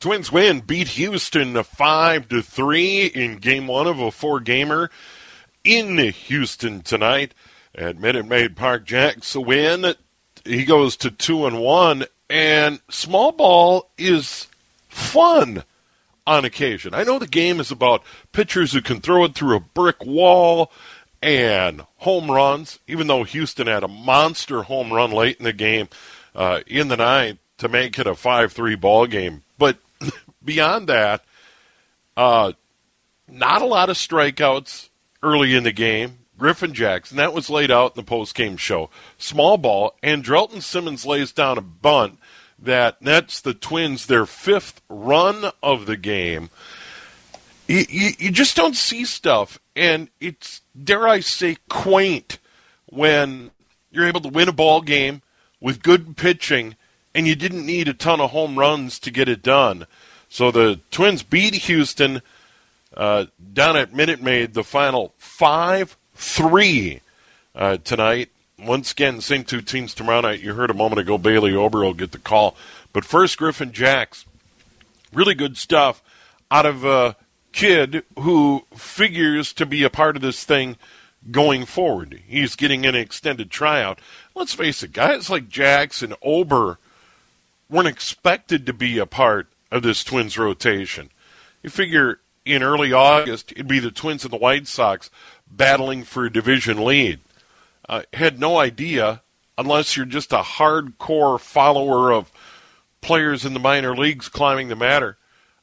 Twins win, beat Houston five to three in game one of a four gamer in Houston tonight at Minute Maid Park. Jax a win. He goes to two and one, and small ball is fun on occasion. I know the game is about pitchers who can throw it through a brick wall and home runs, even though Houston had a monster home run late in the game uh, in the ninth to make it a 5 3 ball game. But beyond that, uh, not a lot of strikeouts early in the game. Griffin Jackson, that was laid out in the post game show. Small ball, and Drelton Simmons lays down a bunt that nets the Twins their fifth run of the game. You, you, you just don't see stuff, and it's, dare I say, quaint when you're able to win a ball game with good pitching and you didn't need a ton of home runs to get it done. So the Twins beat Houston uh, down at Minute Maid, the final 5 3 uh, tonight. Once again, same two teams tomorrow night. You heard a moment ago Bailey Ober will get the call. But first, Griffin Jax. Really good stuff out of a kid who figures to be a part of this thing going forward. He's getting an extended tryout. Let's face it, guys like Jax and Ober weren't expected to be a part of this Twins rotation. You figure in early August it'd be the Twins and the White Sox battling for a division lead. Uh, had no idea, unless you're just a hardcore follower of players in the minor leagues climbing the ladder,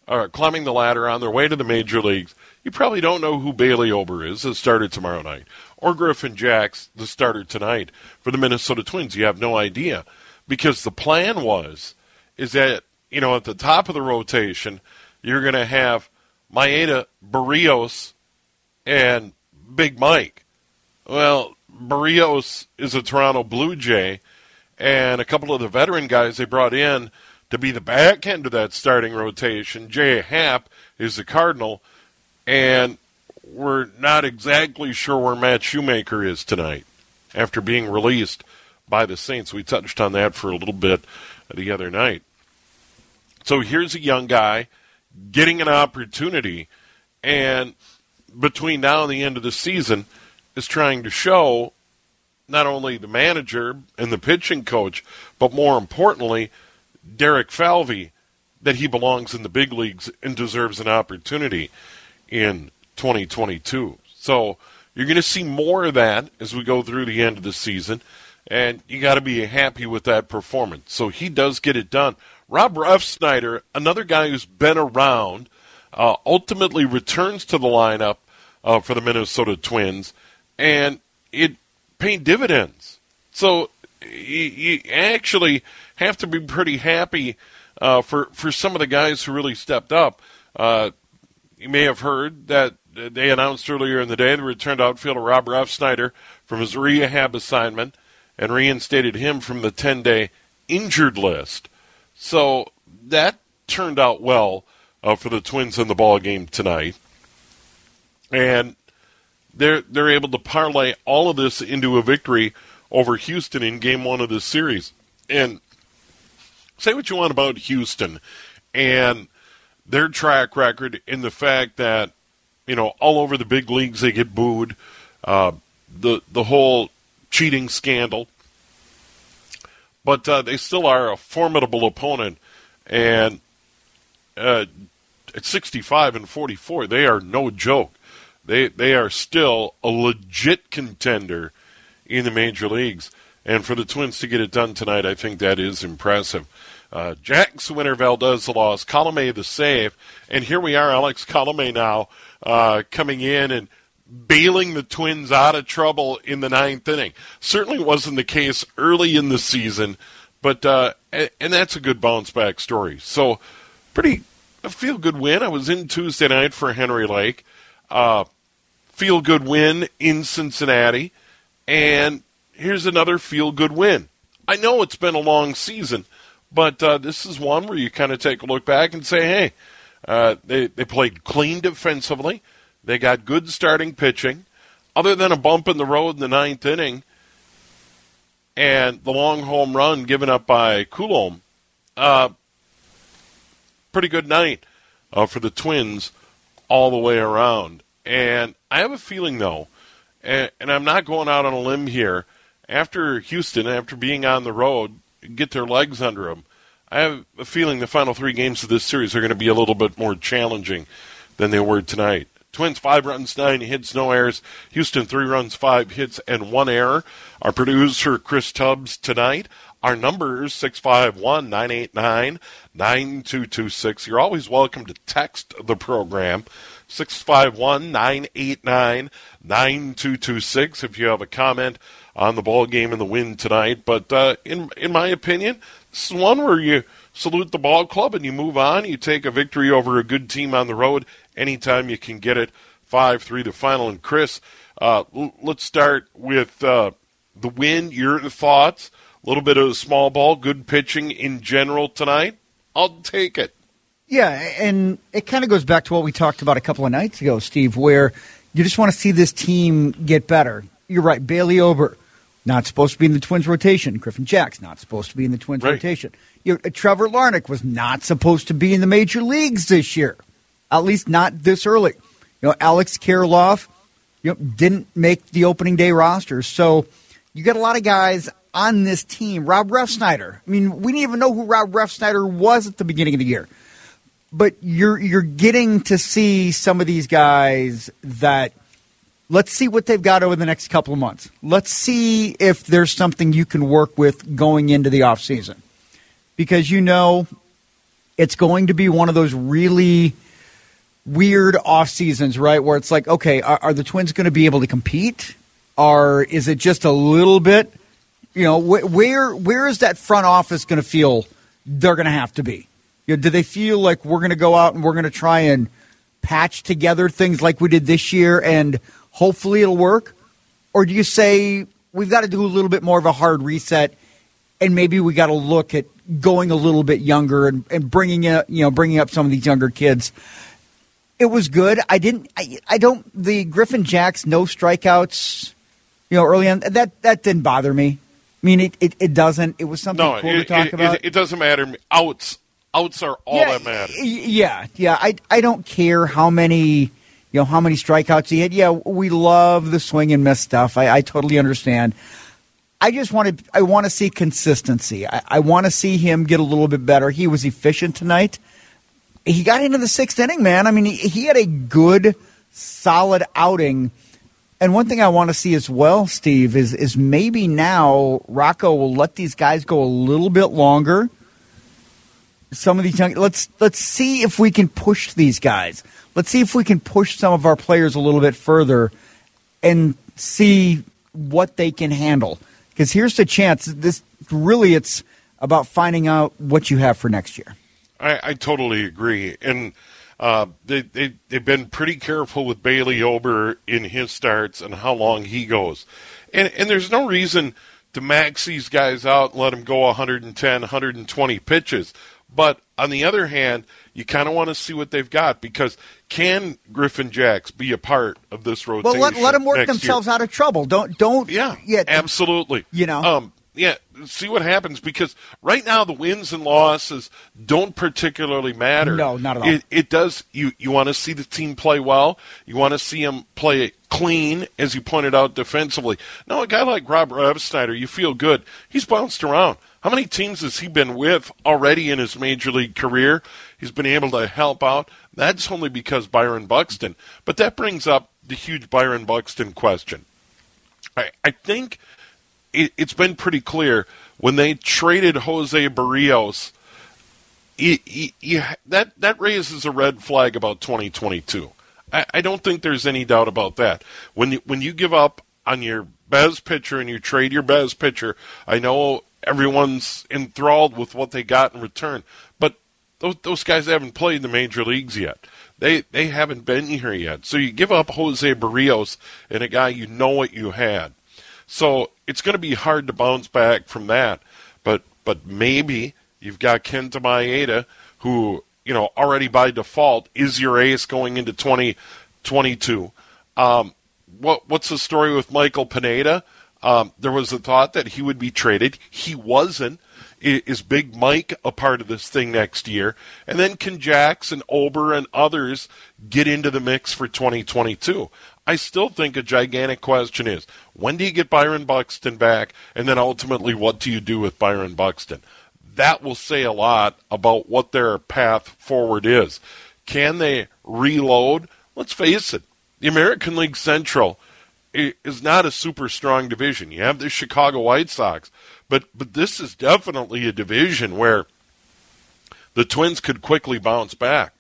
uh, climbing the ladder on their way to the major leagues. You probably don't know who Bailey Ober is, the starter tomorrow night, or Griffin Jax, the starter tonight for the Minnesota Twins. You have no idea because the plan was is that you know, at the top of the rotation, you're going to have Maeda, Berrios, and Big Mike. Well, Berrios is a Toronto Blue Jay, and a couple of the veteran guys they brought in to be the back end of that starting rotation. Jay Happ is the Cardinal, and we're not exactly sure where Matt Shoemaker is tonight after being released by the Saints. We touched on that for a little bit the other night. So here's a young guy getting an opportunity, and between now and the end of the season, is trying to show not only the manager and the pitching coach, but more importantly, Derek Falvey, that he belongs in the big leagues and deserves an opportunity in 2022. So you're going to see more of that as we go through the end of the season, and you got to be happy with that performance. So he does get it done. Rob Refsnyder, another guy who's been around, uh, ultimately returns to the lineup uh, for the Minnesota Twins, and it paid dividends. So you, you actually have to be pretty happy uh, for for some of the guys who really stepped up. Uh, you may have heard that they announced earlier in the day the returned outfielder Rob Refsnyder from his rehab assignment and reinstated him from the 10 day injured list. So that turned out well uh, for the Twins in the ball game tonight, and they're they're able to parlay all of this into a victory over Houston in Game One of this series. And say what you want about Houston and their track record in the fact that you know all over the big leagues they get booed, uh, the the whole cheating scandal but uh, they still are a formidable opponent. And uh, at 65 and 44, they are no joke. They they are still a legit contender in the major leagues. And for the Twins to get it done tonight, I think that is impressive. Uh, Jax winner, Valdez the loss, Colome the save, and here we are, Alex Colome now uh, coming in and bailing the Twins out of trouble in the ninth inning. Certainly wasn't the case early in the season, but uh, and that's a good bounce back story. So pretty a feel good win. I was in Tuesday night for Henry Lake. Uh, feel good win in Cincinnati. And here's another feel good win. I know it's been a long season, but uh, this is one where you kind of take a look back and say, hey, uh, they, they played clean defensively. They got good starting pitching. Other than a bump in the road in the ninth inning and the long home run given up by Colome, uh, pretty good night uh, for the Twins all the way around. And I have a feeling, though, and, and I'm not going out on a limb here, after Houston, after being on the road, get their legs under them, I have a feeling the final three games of this series are going to be a little bit more challenging than they were tonight. Twins five runs, nine hits, no errors. Houston three runs, five hits, and one error. Our producer Chris Tubbs tonight. Our numbers 651 989 9226. You're always welcome to text the program 651 989 9226 if you have a comment on the ball game and the win tonight. But uh, in in my opinion, this is one where you salute the ball club and you move on. You take a victory over a good team on the road anytime you can get it. Five three the final. And Chris, uh, l- let's start with uh, the win. Your thoughts? A little bit of small ball, good pitching in general tonight. I'll take it. Yeah, and it kind of goes back to what we talked about a couple of nights ago, Steve, where you just want to see this team get better. You're right, Bailey Ober, not supposed to be in the Twins rotation. Griffin Jax, not supposed to be in the Twins right. rotation. You know, Trevor Larnach was not supposed to be in the major leagues this year, at least not this early. You know, Alex Kirilloff you know, didn't make the opening day roster. So you got a lot of guys on this team. Rob Refsnyder. I mean, we didn't even know who Rob Refsnyder was at the beginning of the year. But you're you're getting to see some of these guys that let's see what they've got over the next couple of months. Let's see if there's something you can work with going into the off season. Because you know it's going to be one of those really weird off seasons, right? Where it's like, okay, are, are the Twins going to be able to compete? Or is it just a little bit? You know, wh- where where is that front office going to feel they're going to have to be? You know, do they feel like we're going to go out and we're going to try and patch together things like we did this year and hopefully it'll work? Or do you say we've got to do a little bit more of a hard reset and maybe we got to look at going a little bit younger and, and bringing in, you know bringing up some of these younger kids? It was good. I didn't. I, I don't. The Griffin Jax no strikeouts. You know, early on that that didn't bother me. I mean, it, it, it doesn't. It was something No, cool it, to talk it- about. it- it doesn't matter. Outs, outs are all yeah, that matters. y- Yeah, yeah. I I don't care how many you know how many strikeouts he had. Yeah, we love the swing and miss stuff. I, I totally understand. I just want to I want to see consistency. I, I want to see him get a little bit better. He was efficient tonight. He got into the sixth inning, man. I mean, he, he had a good, solid outing. And one thing I want to see as well, Steve, is is maybe now Rocco will let these guys go a little bit longer some of these young let's let's see if we can push these guys. Let's see if we can push some of our players a little bit further and see what they can handle. Because here's the chance. This really it's about finding out what you have for next year. I, I totally agree, and uh, they, they they've been pretty careful with Bailey Ober in his starts and how long he goes, and and there's no reason to max these guys out and let them go 110, 120 pitches. But on the other hand, you kind of want to see what they've got because can Griffin Jax be a part of this rotation? Well, let, let them work next year? themselves out of trouble. Don't don't Yeah, yeah absolutely. You know? um, yeah. See what happens because right now the wins and losses don't particularly matter. No, not at all. It, it does. You you want to see the team play well. You want to see them play clean, as you pointed out defensively. No, a guy like Rob Snyder, you feel good. He's bounced around. How many teams has he been with already in his major league career? He's been able to help out. That's only because Byron Buxton. But that brings up the huge Byron Buxton question. I, I think it, it's been pretty clear when they traded Jose Berrios. It, it, it, that that raises a red flag about 2022. I, I don't think there's any doubt about that. When you, when you give up on your best pitcher and you trade your best pitcher, I know everyone's enthralled with what they got in return, but those, those guys haven't played the major leagues yet. They they haven't been here yet. So you give up Jose Berrios and a guy you know what you had. So it's going to be hard to bounce back from that. But but maybe you've got Kenta Maeda, who you know already by default is your ace going into 2022. Um, what what's the story with Michael Pineda? Um, there was a thought that he would be traded. He wasn't. Is Big Mike a part of this thing next year? And then can Jax and Ober and others get into the mix for 2022? I still think a gigantic question is when do you get Byron Buxton back? And then ultimately, what do you do with Byron Buxton? That will say a lot about what their path forward is. Can they reload? Let's face it, the American League Central is not a super strong division. You have the Chicago White Sox, but but this is definitely a division where the Twins could quickly bounce back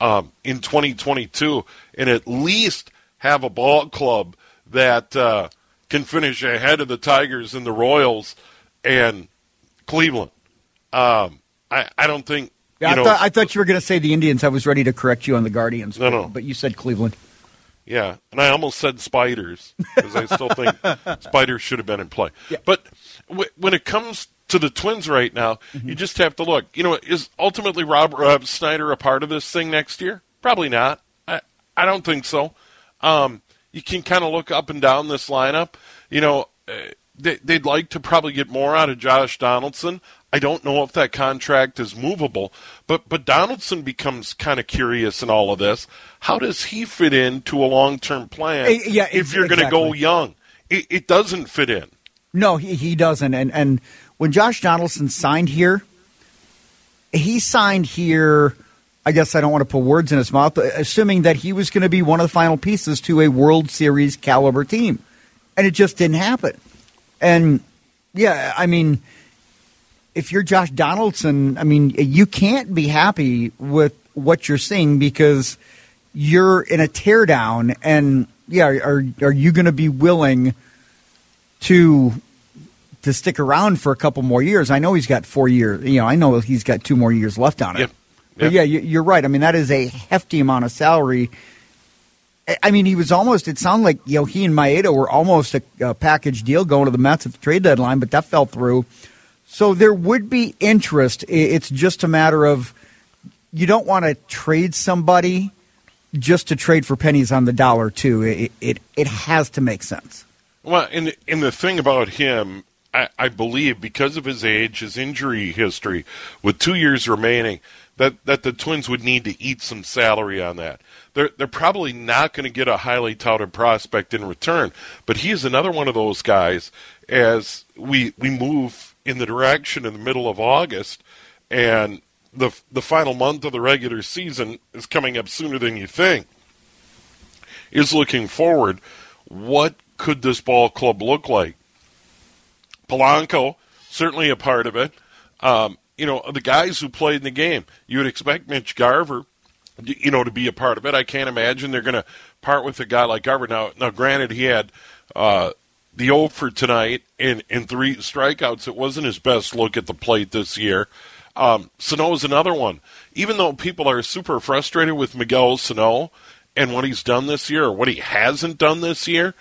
um, in 2022 and at least have a ball club that uh, can finish ahead of the Tigers and the Royals and Cleveland. Um, I, I don't think. Yeah, I, know, thought, I thought you were going to say the Indians. I was ready to correct you on the Guardians. No, no. But you said Cleveland. Yeah, and I almost said spiders because I still think spiders should have been in play. Yeah. But w- when it comes to the Twins right now, mm-hmm. you just have to look. You know, is ultimately Rob uh, Snyder a part of this thing next year? Probably not. I I don't think so. Um, you can kind of look up and down this lineup. You know, uh, they, would like to probably get more out of Josh Donaldson. I don't know if that contract is movable, but but Donaldson becomes kind of curious in all of this. How does he fit into a long term plan? Uh, yeah, if you're going to go young, it, it, doesn't fit in. No, he, he doesn't. And and when Josh Donaldson signed here, he signed here. I guess I don't want to put words in his mouth, assuming that he was going to be one of the final pieces to a World Series caliber team, and it just didn't happen. And yeah, I mean if you're Josh Donaldson, I mean, you can't be happy with what you're seeing because you're in a teardown. And yeah, are are you going to be willing to to stick around for a couple more years? I know he's got four years. You know, I know he's got two more years left on it. Yep. Yep. But yeah, you're right. I mean, that is a hefty amount of salary. I mean, he was almost. It sounded like you know he and Maeda were almost a, a package deal going to the Mets at the trade deadline, but that fell through. So there would be interest. It's just a matter of you don't want to trade somebody just to trade for pennies on the dollar too. It it, it has to make sense. Well, and and the thing about him, I, I believe, because of his age, his injury history, with two years remaining, that that the Twins would need to eat some salary on that. They're they're probably not going to get a highly touted prospect in return, but he is another one of those guys. As we we move in the direction in the middle of August, and the the final month of the regular season is coming up sooner than you think. Is looking forward. What could this ball club look like? Polanco certainly a part of it. Um, you know, the guys who played in the game, you would expect Mitch Garver, you know, to be a part of it. I can't imagine they're going to part with a guy like Garver. Now, now, granted, he had uh, the 0 for tonight and, and three strikeouts. It wasn't his best look at the plate this year. Um, Sano is another one. Even though people are super frustrated with Miguel Sano and what he's done this year or what he hasn't done this year,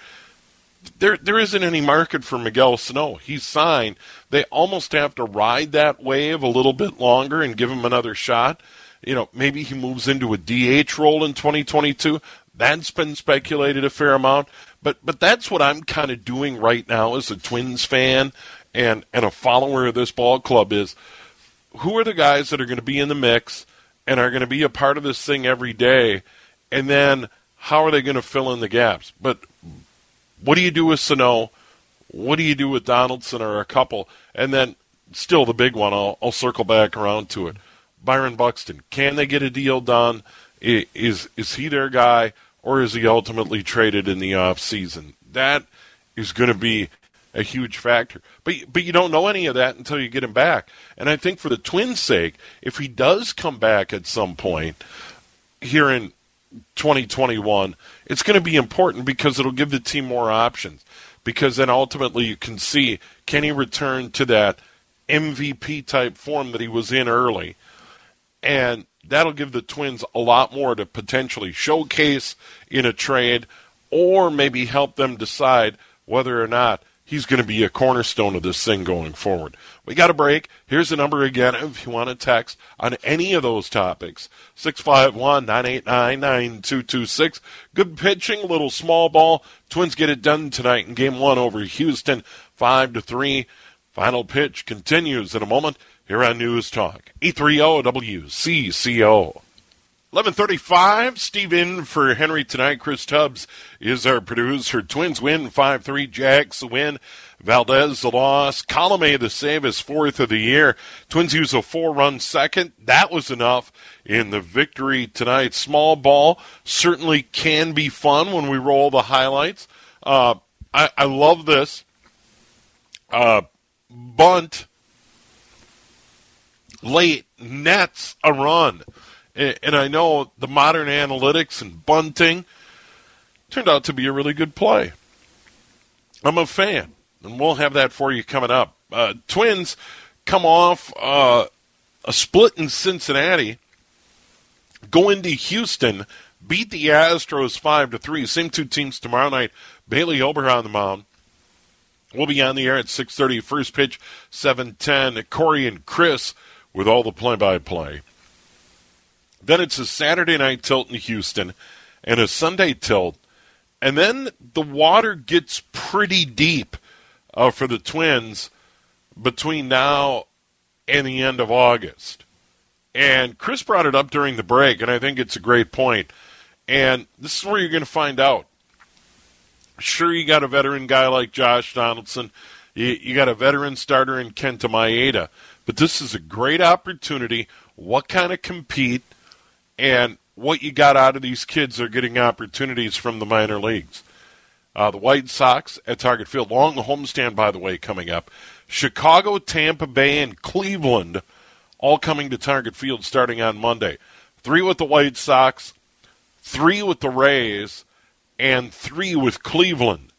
there there isn't any market for Miguel Sano. He's signed. They almost have to ride that wave a little bit longer and give him another shot. You know, maybe he moves into a DH role in 2022. That's been speculated a fair amount. But but that's what I'm kind of doing right now as a Twins fan and and a follower of this ball club is who are the guys that are going to be in the mix and are going to be a part of this thing every day and then how are they going to fill in the gaps? But what do you do with Sano? What do you do with Donaldson or a couple? And then still the big one, I'll, I'll circle back around to it. Byron Buxton. Can they get a deal done? Is is he their guy? Or is he ultimately traded in the off season? That is going to be a huge factor. But but you don't know any of that until you get him back. And I think for the Twins' sake, if he does come back at some point here in 2021, it's going to be important because it'll give the team more options. Because then ultimately you can see can he return to that MVP type form that he was in early and that'll give the Twins a lot more to potentially showcase in a trade or maybe help them decide whether or not he's going to be a cornerstone of this thing going forward. We got a break. Here's the number again if you want to text on any of those topics. 651 989 9226. Good pitching, little small ball. Twins get it done tonight in game one over Houston, 5 to 3. Final pitch continues in a moment here on News Talk. 830 WCCO. 1135, Steve in for Henry tonight. Chris Tubbs is our producer. Twins win 5-3. Jax win. Valdez the loss. Colome the save his fourth of the year. Twins use a four-run second. That was enough in the victory tonight. Small ball certainly can be fun when we roll the highlights. Uh, I, I, love this. Uh, bunt late nets a run. And I know the modern analytics and bunting turned out to be a really good play. I'm a fan, and we'll have that for you coming up. Uh, twins come off uh, a split in Cincinnati, go into Houston, beat the Astros five to three. Same two teams tomorrow night. Bailey Ober on the mound. We'll be on the air at 6:30. First pitch, 7:10. Corey and Chris with all the play-by-play. Then it's a Saturday night tilt in Houston and a Sunday tilt. And then the water gets pretty deep uh, for the Twins between now and the end of August. And Chris brought it up during the break, and I think it's a great point. And this is where you're going to find out. Sure, you got a veteran guy like Josh Donaldson. You, you got a veteran starter in Kenta Maeda. But this is a great opportunity. What kind of compete? and what you got out of these kids are getting opportunities from the minor leagues. Uh, the White Sox at Target Field, long homestand, by the way, coming up. Chicago, Tampa Bay, and Cleveland all coming to Target Field starting on Monday. Three with the White Sox, three with the Rays, and three with Cleveland.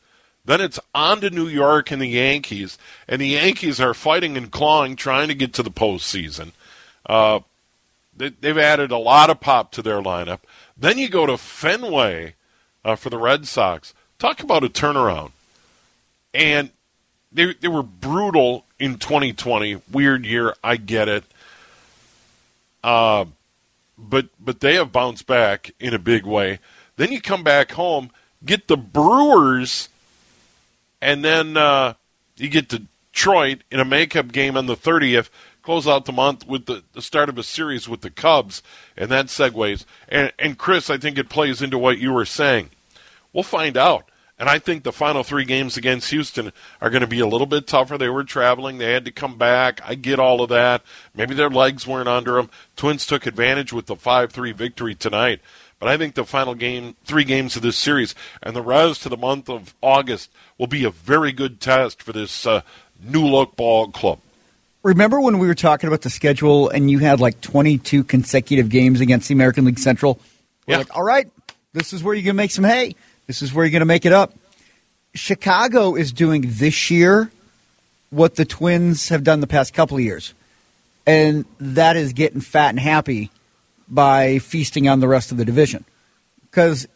Then it's on to New York and the Yankees, and the Yankees are fighting and clawing, trying to get to the postseason. Uh, They've added a lot of pop to their lineup. Then you go to Fenway uh, for the Red Sox. Talk about a turnaround. And they they were brutal in 2020. Weird year, I get it. Uh, but but they have bounced back in a big way. Then you come back home, get the Brewers, and then uh, you get Detroit in a makeup game on the 30th close out the month with the, the start of a series with the Cubs, and that segues. And, and Chris, I think it plays into what you were saying. We'll find out. And I think the final three games against Houston are going to be a little bit tougher. They were traveling. They had to come back. I get all of that. Maybe their legs weren't under them. Twins took advantage with the 5 3 victory tonight. But I think the final game, three games of this series, and the rest to the month of August will be a very good test for this uh, new look ball club. Remember when we were talking about the schedule and you had like 22 consecutive games against the American League Central? We're yeah. like, all right, this is where you're going to make some hay. This is where you're going to make it up. Chicago is doing this year what the Twins have done the past couple of years. And that is getting fat and happy by feasting on the rest of the division. Because,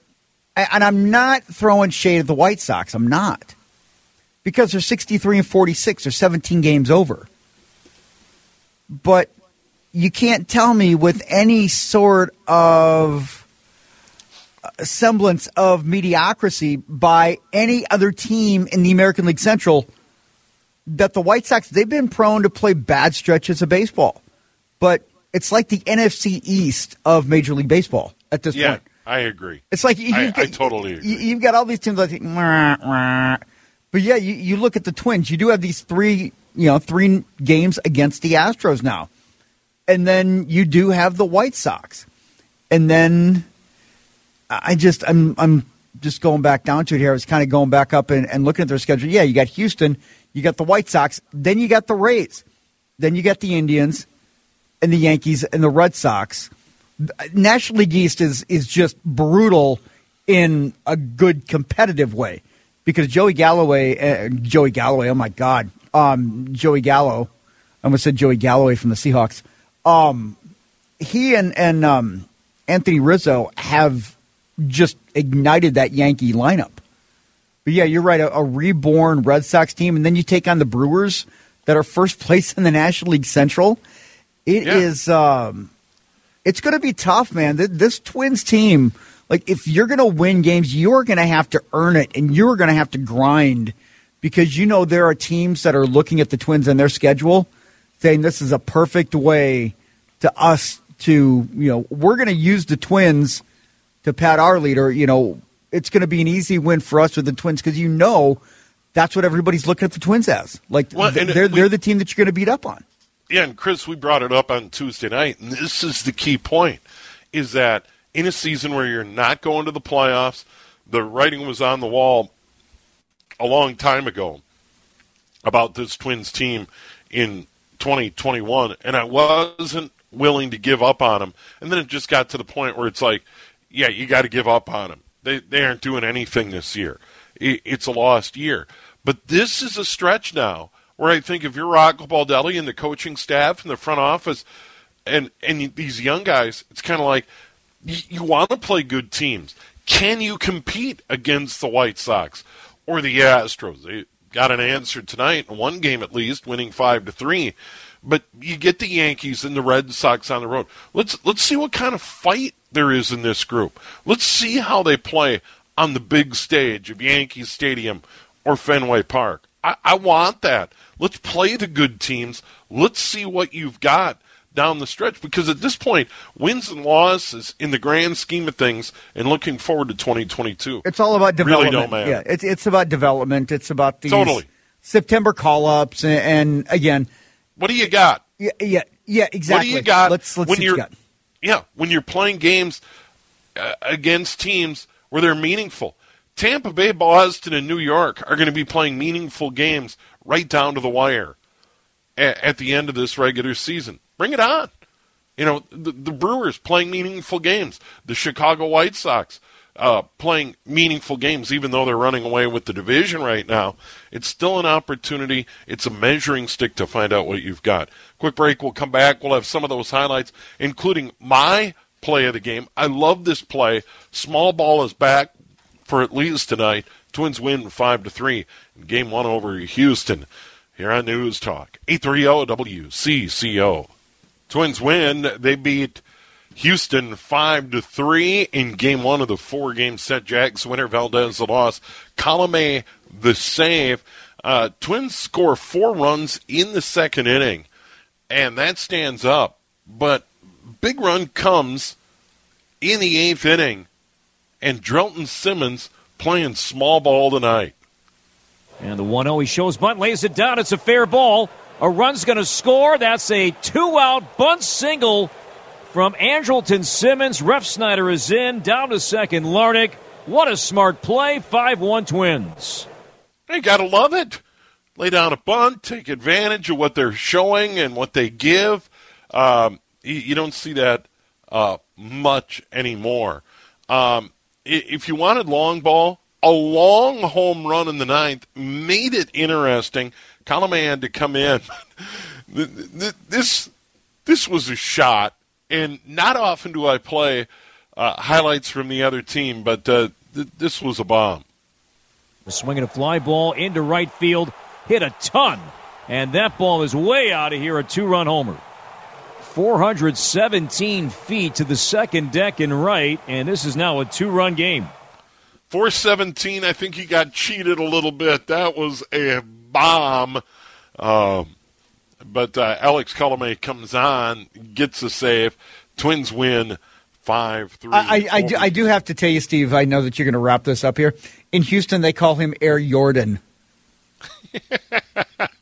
and I'm not throwing shade at the White Sox. I'm not. Because they're 63 and 46. They're 17 games over but you can't tell me with any sort of uh, semblance of mediocrity by any other team in the American League Central that the White Sox they've been prone to play bad stretches of baseball. But it's like the NFC East of Major League Baseball at this yeah, point. I agree. It's like you, I, got, I totally agree. You've got all these teams like, but yeah, you, you look at the Twins. You do have these three you know, three games against the Astros now. And then you do have the White Sox. And then I just I'm I'm just going back down to it here. I was kind of going back up and, and looking at their schedule. Yeah, you got Houston, you got the White Sox, then you got the Rays, then you got the Indians and the Yankees and the Red Sox. National League East is is just brutal in a good competitive way because Joey Galloway, uh, Joey Galloway, oh my God, um, Joey Gallo. I almost said Joey Galloway from the Seahawks. Um, he and and um, Anthony Rizzo have just ignited that Yankee lineup. But yeah, you're right. A, a, reborn Red Sox team, and then you take on the Brewers that are first place in the National League Central. It yeah. is, um, it's going to be tough, man. This Twins team, like if you're going to win games, you're going to have to earn it, and you're going to have to grind because you know there are teams that are looking at the Twins and their schedule, saying this is a perfect way to us to, you know, we're going to use the Twins to pat our leader. You know, it's going to be an easy win for us with the Twins because you know that's what everybody's looking at the Twins as. Like well, they're we, they're the team that you're going to beat up on. Yeah, and Chris, we brought it up on Tuesday night, and this is the key point: is that in a season where you're not going to the playoffs, the writing was on the wall a long time ago about this Twins team in 2021, and I wasn't willing to give up on them. And then it just got to the point where it's like, yeah, you got to give up on them. They they aren't doing anything this year. It, it's a lost year. But this is a stretch now where I think if you're Rocco Baldelli and the coaching staff and the front office and and these young guys, it's kind of like you, you want to play good teams. Can you compete against the White Sox or the Astros? They got an answer tonight one game at least, winning five to three. But you get the Yankees and the Red Sox on the road. Let's let's see what kind of fight there is in this group. Let's see how they play on the big stage of Yankee Stadium or Fenway Park. I, I want that. Let's play the good teams. Let's see what you've got down the stretch because at this point, wins and losses in the grand scheme of things and looking forward to 2022. It's all about development. Really don't matter. Yeah, it's it's about development. It's about the totally. September call ups and, and, again, what do you got? Yeah, yeah, yeah, exactly. What do you got? Let's let's when you're you yeah when you're playing games uh, against teams where they're meaningful. Tampa Bay, Boston, and New York are going to be playing meaningful games right down to the wire at, at the end of this regular season. Bring it on. You know, the, the Brewers playing meaningful games. The Chicago White Sox uh, playing meaningful games, even though they're running away with the division right now. It's still an opportunity. It's a measuring stick to find out what you've got. Quick break. We'll come back. We'll have some of those highlights, including my play of the game. I love this play. Small ball is back for at least tonight. Twins win five to three. in Game one over Houston. Here on News Talk, 830 WCCO. Twins win. They beat Houston five to three in game one of the four game set. Jax winner Valdez the loss. Colome the save. Uh, Twins score four runs in the second inning, and that stands up. But big run comes in the eighth inning, and Drelton Simmons playing small ball tonight. And the 1 0 he shows bunt, lays it down. It's a fair ball. A run's going to score. That's a two out bunt single from Andrelton Simmons. Refsnyder is in. Down to second, Larnach. What a smart play. 5 1 Twins. You got to love it. Lay down a bunt, take advantage of what they're showing and what they give. Um, you, you, don't see that uh, much anymore. Um, if you wanted long ball, a long home run in the ninth made it interesting. Colome had to come in. this this was a shot, and not often do I play uh, highlights from the other team, but uh, th- this was a bomb. Swinging a fly ball into right field, hit a ton, and that ball is way out of here. A two-run homer. 417 feet to the second deck in right, and this is now a two-run game. 417, I think he got cheated a little bit. That was a bomb. Um, but uh, Alex Colome comes on, gets a save. Twins win five three. I, I, do, I do have to tell you, Steve. I know that you're going to wrap this up here. In Houston, they call him Air Jordan.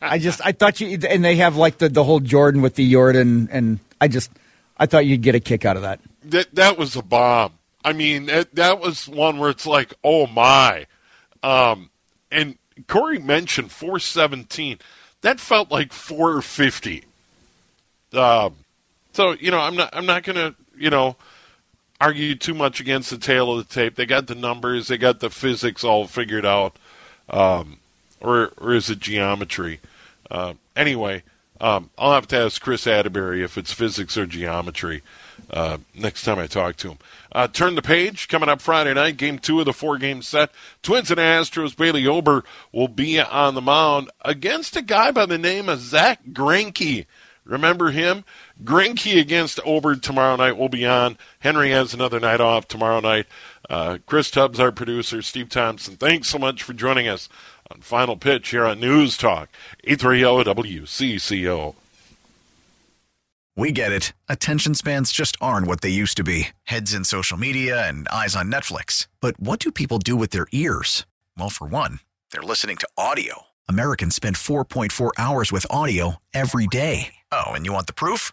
I just I thought you and they have like the the whole Jordan with the Jordan and I just I thought you'd get a kick out of that. That that was a bomb. I mean that that was one where it's like oh my, um, and Corey mentioned 417. That felt like 450. Um, so you know, I'm not I'm not gonna you know argue too much against the tail of the tape. They got the numbers, they got the physics all figured out, um, or or is it geometry? Uh, anyway, um, I'll have to ask Chris Atterbury if it's physics or geometry. uh, next time I talk to him. Uh, turn the page coming up Friday night, game two of the four game set. Twins and Astros. Bailey Ober will be on the mound against a guy by the name of Zack Greinke. Remember him? Greinke against Ober tomorrow night will be on. Henry has another night off tomorrow night. Uh, Chris Tubbs, our producer, Steve Thompson, thanks so much for joining us on Final Pitch here on News Talk, 830 WCCO. We get it. Attention spans just aren't what they used to be heads in social media and eyes on Netflix. But what do people do with their ears? Well, for one, they're listening to audio. Americans spend 4.4 hours with audio every day. Oh, and you want the proof?